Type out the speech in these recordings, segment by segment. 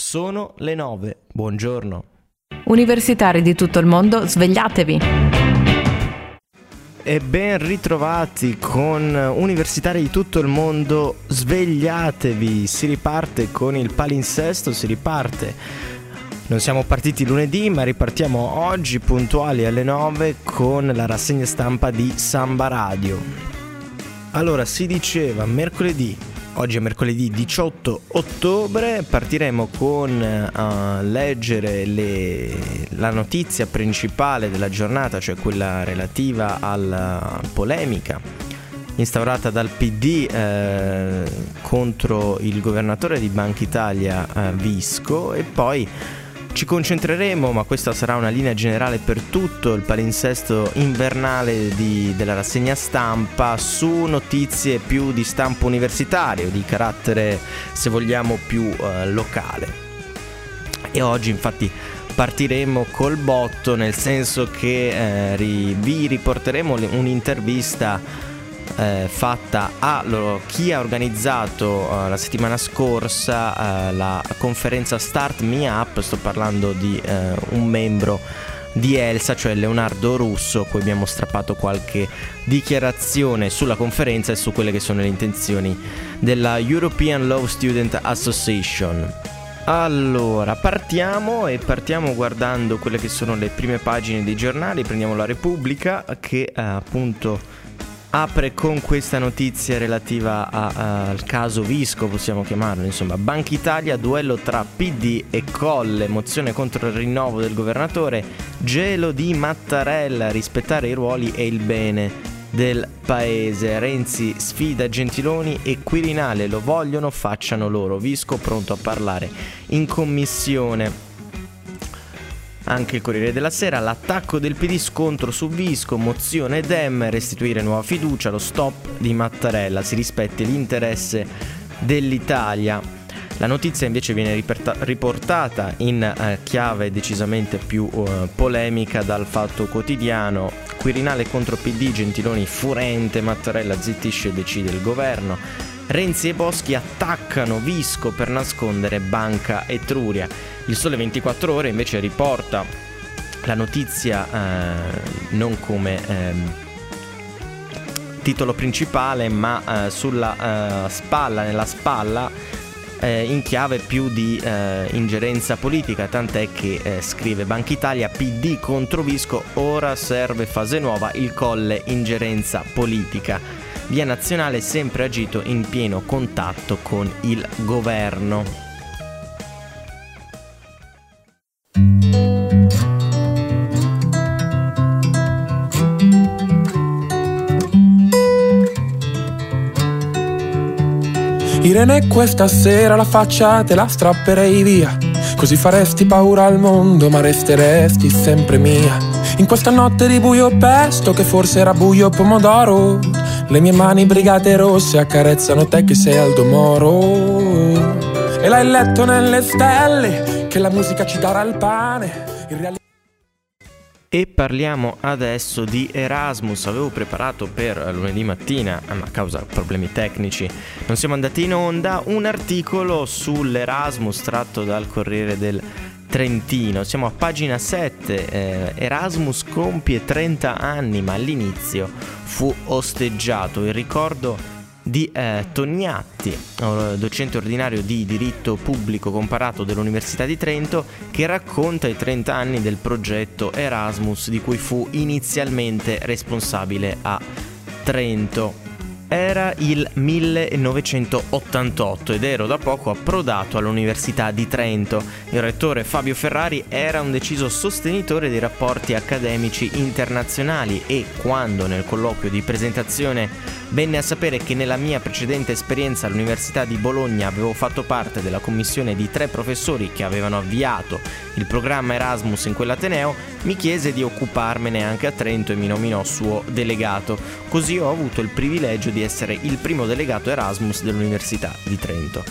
Sono le 9. Buongiorno. Universitari di tutto il mondo, svegliatevi! E ben ritrovati con universitari di tutto il mondo, svegliatevi! Si riparte con il palinsesto, si riparte. Non siamo partiti lunedì, ma ripartiamo oggi puntuali alle 9 con la rassegna stampa di Samba Radio. Allora, si diceva mercoledì Oggi è mercoledì 18 ottobre, partiremo con uh, leggere le, la notizia principale della giornata, cioè quella relativa alla polemica instaurata dal PD eh, contro il governatore di Banca Italia eh, Visco e poi ci concentreremo, ma questa sarà una linea generale per tutto il palinsesto invernale di, della rassegna stampa, su notizie più di stampo universitario, di carattere, se vogliamo, più eh, locale. E oggi infatti partiremo col botto, nel senso che eh, vi riporteremo un'intervista eh, fatta a loro, chi ha organizzato eh, la settimana scorsa eh, la conferenza Start Me Up, sto parlando di eh, un membro di Elsa, cioè Leonardo Russo, cui abbiamo strappato qualche dichiarazione sulla conferenza e su quelle che sono le intenzioni della European Law Student Association. Allora, partiamo e partiamo guardando quelle che sono le prime pagine dei giornali, prendiamo la Repubblica che eh, appunto apre con questa notizia relativa a, a, al caso Visco, possiamo chiamarlo, insomma, Banca Italia, duello tra PD e Colle, mozione contro il rinnovo del governatore, gelo di Mattarella, rispettare i ruoli e il bene del paese. Renzi sfida Gentiloni e Quirinale, lo vogliono, facciano loro. Visco pronto a parlare in commissione. Anche il Corriere della Sera, l'attacco del PD scontro su Visco, mozione Dem, restituire nuova fiducia, lo stop di Mattarella, si rispetti l'interesse dell'Italia. La notizia invece viene riportata in eh, chiave decisamente più eh, polemica dal fatto quotidiano. Quirinale contro PD, Gentiloni furente, Mattarella zittisce e decide il governo. Renzi e Boschi attaccano Visco per nascondere Banca Etruria. Il Sole 24 Ore invece riporta la notizia eh, non come eh, titolo principale, ma eh, sulla eh, spalla, nella spalla eh, in chiave più di eh, ingerenza politica, tant'è che scrive Banca Italia PD contro Visco, ora serve fase nuova, il colle ingerenza politica. Via Nazionale sempre agito in pieno contatto con il governo. Irene questa sera la faccia te la strapperei via Così faresti paura al mondo ma resteresti sempre mia In questa notte di buio pesto che forse era buio pomodoro Le mie mani brigate rosse accarezzano te che sei Aldo Moro E l'hai letto nelle stelle che la musica ci darà il pane In realtà e parliamo adesso di Erasmus. Avevo preparato per lunedì mattina, ma a causa problemi tecnici non siamo andati in onda, un articolo sull'Erasmus tratto dal Corriere del Trentino. Siamo a pagina 7. Eh, Erasmus compie 30 anni, ma all'inizio fu osteggiato. Il ricordo di eh, Tognatti, docente ordinario di diritto pubblico comparato dell'Università di Trento, che racconta i 30 anni del progetto Erasmus di cui fu inizialmente responsabile a Trento. Era il 1988 ed ero da poco approdato all'Università di Trento. Il rettore Fabio Ferrari era un deciso sostenitore dei rapporti accademici internazionali e quando nel colloquio di presentazione venne a sapere che nella mia precedente esperienza all'Università di Bologna avevo fatto parte della commissione di tre professori che avevano avviato il programma Erasmus in quell'Ateneo, mi chiese di occuparmene anche a Trento e mi nominò suo delegato. Così ho avuto il privilegio di essere il primo delegato Erasmus dell'Università di Trento.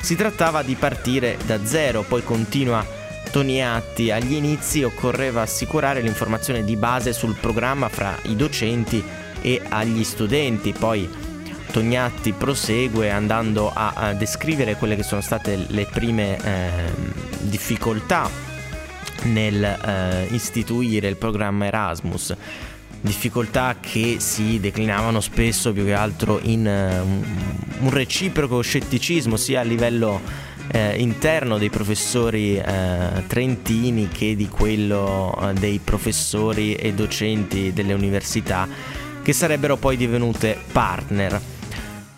Si trattava di partire da zero, poi continua Toniatti. Agli inizi occorreva assicurare l'informazione di base sul programma fra i docenti e agli studenti, poi Tognatti prosegue andando a, a, descrivere quelle che sono state le prime eh, difficoltà nel eh, istituire il programma Erasmus difficoltà che si declinavano spesso più che altro in uh, un reciproco scetticismo sia a livello eh, interno dei professori eh, trentini che di quello eh, dei professori e docenti delle università che sarebbero poi divenute partner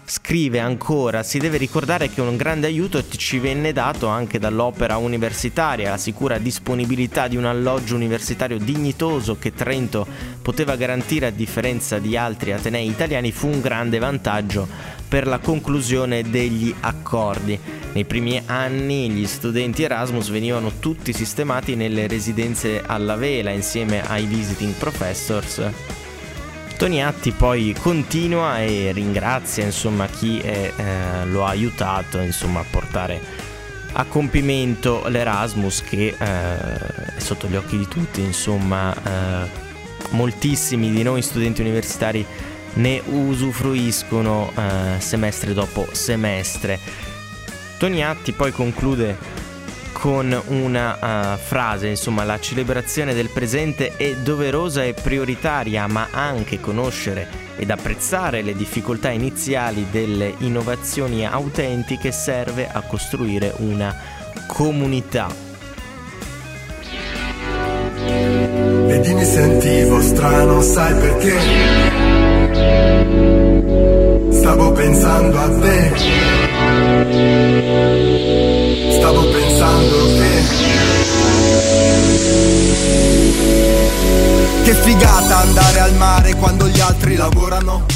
scrive ancora, si deve ricordare che un grande aiuto ci venne dato anche dall'opera universitaria, la sicura disponibilità di un alloggio universitario dignitoso che Trento poteva garantire a differenza di altri atenei italiani fu un grande vantaggio per la conclusione degli accordi. Nei primi anni gli studenti Erasmus venivano tutti sistemati nelle residenze alla vela insieme ai visiting professors Toniatti poi continua e ringrazia insomma, chi è, eh, lo ha aiutato insomma, a portare a compimento l'Erasmus che eh, è sotto gli occhi di tutti, insomma eh, moltissimi di noi studenti universitari ne usufruiscono eh, semestre dopo semestre. Toniatti poi conclude con una uh, frase, insomma, la celebrazione del presente è doverosa e prioritaria, ma anche conoscere ed apprezzare le difficoltà iniziali delle innovazioni autentiche serve a costruire una comunità. Vedi mi sentivo strano, sai perché? Stavo pensando a te stavo pensando che Che figata andare al mare quando gli altri lavorano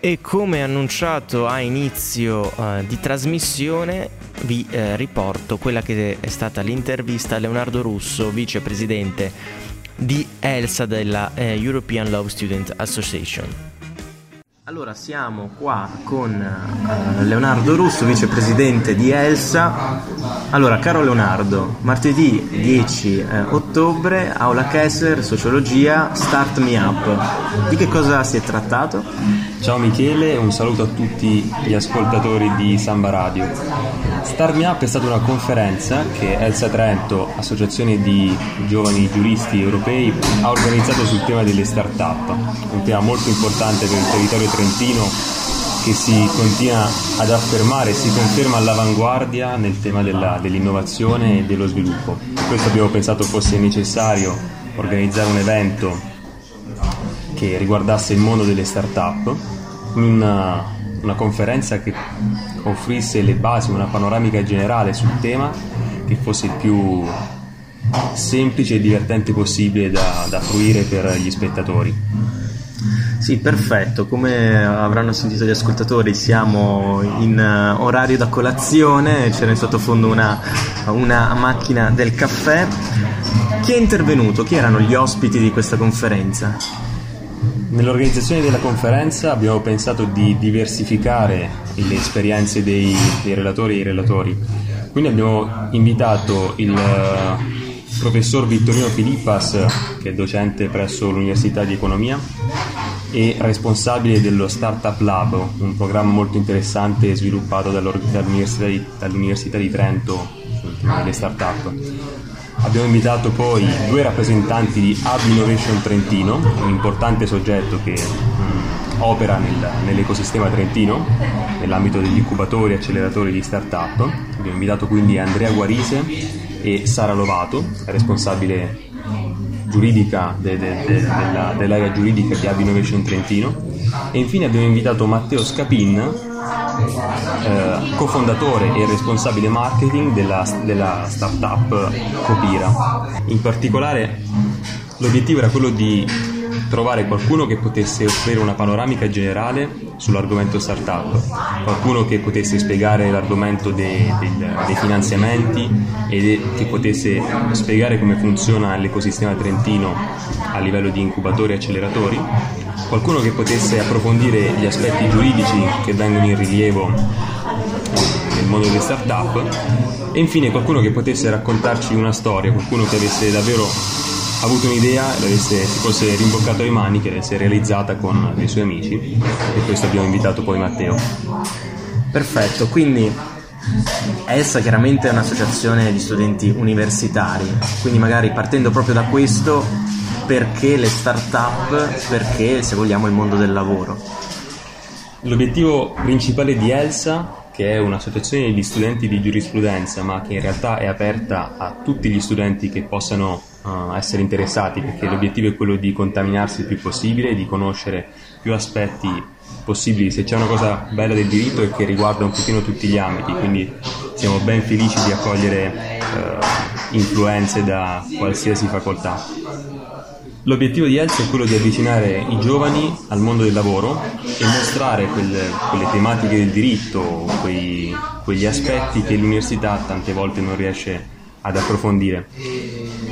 e come annunciato a inizio uh, di trasmissione vi uh, riporto quella che è stata l'intervista a Leonardo Russo, vicepresidente di ELSA della uh, European Love Student Association. Allora siamo qua con uh, Leonardo Russo, vicepresidente di Elsa. Allora, caro Leonardo, martedì 10 eh, ottobre, Aula Kessler, Sociologia, Start Me Up. Di che cosa si è trattato? Ciao Michele, un saluto a tutti gli ascoltatori di Samba Radio. Start Me Up è stata una conferenza che Elsa Trento, associazione di giovani giuristi europei, ha organizzato sul tema delle start-up, un tema molto importante per il territorio Trentino che si continua ad affermare si conferma all'avanguardia nel tema della, dell'innovazione e dello sviluppo. Per questo abbiamo pensato fosse necessario organizzare un evento che riguardasse il mondo delle start-up, una, una conferenza che offrisse le basi, una panoramica generale sul tema che fosse il più semplice e divertente possibile da, da fruire per gli spettatori. Sì, perfetto. Come avranno sentito gli ascoltatori, siamo in uh, orario da colazione, c'era in sottofondo una, una macchina del caffè. Chi è intervenuto? Chi erano gli ospiti di questa conferenza? Nell'organizzazione della conferenza abbiamo pensato di diversificare le esperienze dei, dei relatori e i relatori. Quindi abbiamo invitato il uh, professor Vittorino Filippas, che è docente presso l'Università di Economia, e responsabile dello Startup Lab, un programma molto interessante sviluppato dall'Università di, dall'Università di Trento sulle startup. Abbiamo invitato poi due rappresentanti di Hub Innovation Trentino, un importante soggetto che mh, opera nel, nell'ecosistema trentino, nell'ambito degli incubatori e acceleratori di startup. Abbiamo invitato quindi Andrea Guarise e Sara Lovato, responsabile giuridica de, de, de, della, dell'area giuridica di Hub Innovation Trentino e infine abbiamo invitato Matteo Scapin eh, cofondatore e responsabile marketing della, della startup Copira. In particolare l'obiettivo era quello di trovare qualcuno che potesse offrire una panoramica generale sull'argomento startup, qualcuno che potesse spiegare l'argomento dei, dei, dei finanziamenti e che potesse spiegare come funziona l'ecosistema trentino a livello di incubatori e acceleratori, qualcuno che potesse approfondire gli aspetti giuridici che vengono in rilievo nel mondo delle start-up? E infine qualcuno che potesse raccontarci una storia, qualcuno che avesse davvero avuto un'idea si fosse rimboccato le maniche e l'avesse realizzata con dei suoi amici. E questo abbiamo invitato poi Matteo. Perfetto, quindi essa chiaramente è un'associazione di studenti universitari, quindi magari partendo proprio da questo, perché le start-up, perché se vogliamo il mondo del lavoro? L'obiettivo principale di Elsa, che è un'associazione di studenti di giurisprudenza, ma che in realtà è aperta a tutti gli studenti che possano uh, essere interessati, perché l'obiettivo è quello di contaminarsi il più possibile, di conoscere più aspetti possibili. Se c'è una cosa bella del diritto è che riguarda un pochino tutti gli ambiti, quindi siamo ben felici di accogliere uh, influenze da qualsiasi facoltà. L'obiettivo di Elsa è quello di avvicinare i giovani al mondo del lavoro e mostrare quelle, quelle tematiche del diritto, quei, quegli aspetti che l'università tante volte non riesce ad approfondire.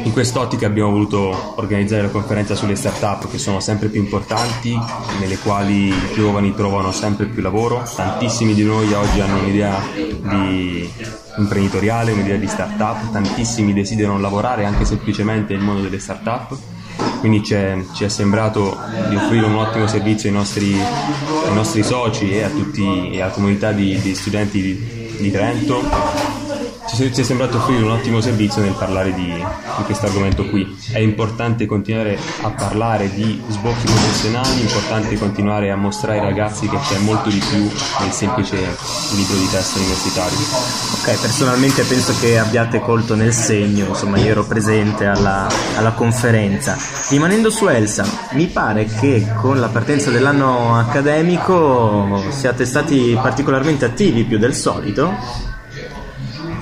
In quest'ottica abbiamo voluto organizzare la conferenza sulle start-up che sono sempre più importanti, nelle quali i giovani trovano sempre più lavoro. Tantissimi di noi oggi hanno un'idea di imprenditoriale, un'idea di start-up, tantissimi desiderano lavorare anche semplicemente nel mondo delle start-up quindi ci è sembrato di offrire un ottimo servizio ai nostri, ai nostri soci e tutti e alla comunità di, di studenti di, di Trento ci, è sembrato offrire un ottimo servizio nel parlare di, di questo argomento qui. È importante continuare a parlare di sbocchi professionali, è importante continuare a mostrare ai ragazzi che c'è molto di più nel semplice libro di testo universitario. Ok, personalmente penso che abbiate colto nel segno, insomma io ero presente alla, alla conferenza. Rimanendo su Elsa, mi pare che con la partenza dell'anno accademico siate stati particolarmente attivi più del solito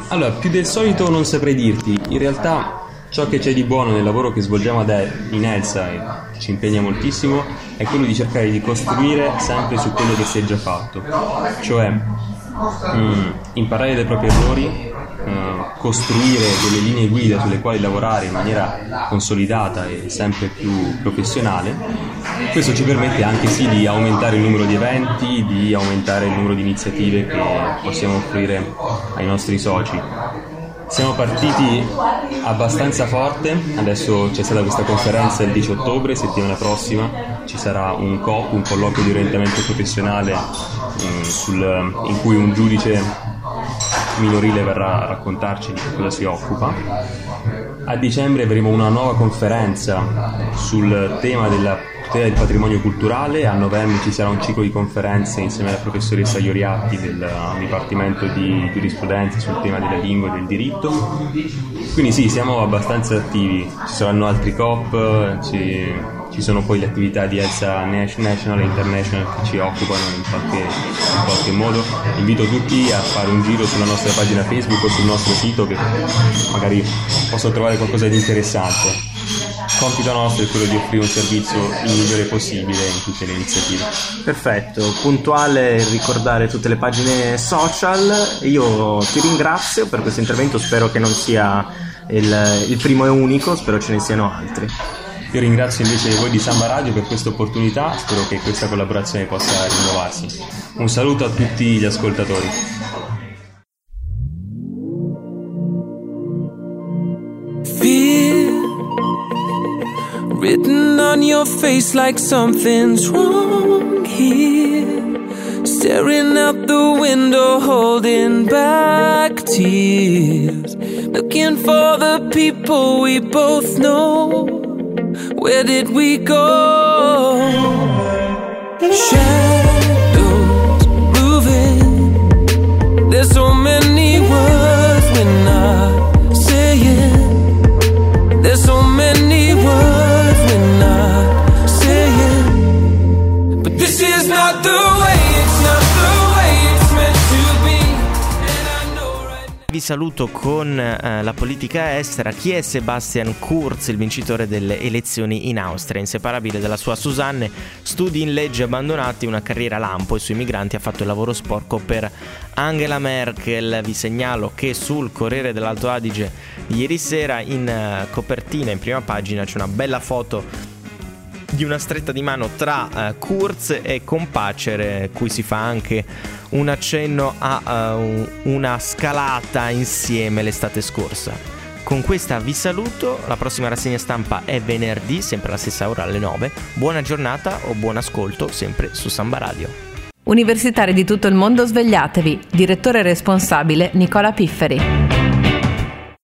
allora, più del solito non saprei dirti, in realtà ciò che c'è di buono nel lavoro che svolgiamo in Elsa e ci impegna moltissimo è quello di cercare di costruire sempre su quello che si è già fatto, cioè mh, mm, imparare dai propri errori, uh, costruire delle linee guida sulle quali lavorare in maniera consolidata e sempre più professionale. Questo ci permette anche sì di aumentare il numero di eventi, di aumentare il numero di iniziative che possiamo offrire ai nostri soci. Siamo partiti abbastanza forte, adesso c'è stata questa conferenza il 10 ottobre, settimana prossima ci sarà un COP, un colloquio di orientamento professionale mm, in cui un giudice minorile verrà a raccontarci di cosa si occupa. A dicembre avremo una nuova conferenza sul tema della tutela del patrimonio culturale, a novembre ci sarà un ciclo di conferenze insieme alla professoressa Ioriatti del Dipartimento di Giurisprudenza sul tema della lingua e del diritto. Quindi sì, siamo abbastanza attivi, ci saranno altri COP, ci, ci sono poi le attività di ELSA National e International che ci occupano in qualche, in qualche, modo. Invito tutti a fare un giro sulla nostra pagina Facebook o sul nostro sito che magari possono trovare qualcosa di interessante. Compito nostro è quello di offrire un servizio il migliore possibile in tutte le iniziative. Perfetto, puntuale ricordare tutte le pagine social. Io ti ringrazio per questo intervento, spero che non sia il, il primo e unico, spero ce ne siano altri. Io ringrazio invece voi di Samba Radio per questa opportunità, spero che questa collaborazione possa rinnovarsi. Un saluto a tutti gli ascoltatori. Written on your face like something's wrong here. Staring out the window, holding back tears. Looking for the people we both know. Where did we go? Shadows moving. There's so many words we're not saying. There's so many Vi saluto con eh, la politica estera. Chi è Sebastian Kurz, il vincitore delle elezioni in Austria? Inseparabile dalla sua Susanne, studi in legge abbandonati, una carriera lampo e sui migranti ha fatto il lavoro sporco per Angela Merkel. Vi segnalo che sul Corriere dell'Alto Adige ieri sera in uh, copertina, in prima pagina, c'è una bella foto di una stretta di mano tra uh, Kurz e Compacere, cui si fa anche un accenno a uh, una scalata insieme l'estate scorsa. Con questa vi saluto, la prossima rassegna stampa è venerdì, sempre alla stessa ora alle 9. Buona giornata o buon ascolto sempre su Samba Radio. Universitari di tutto il mondo svegliatevi. Direttore responsabile Nicola Pifferi.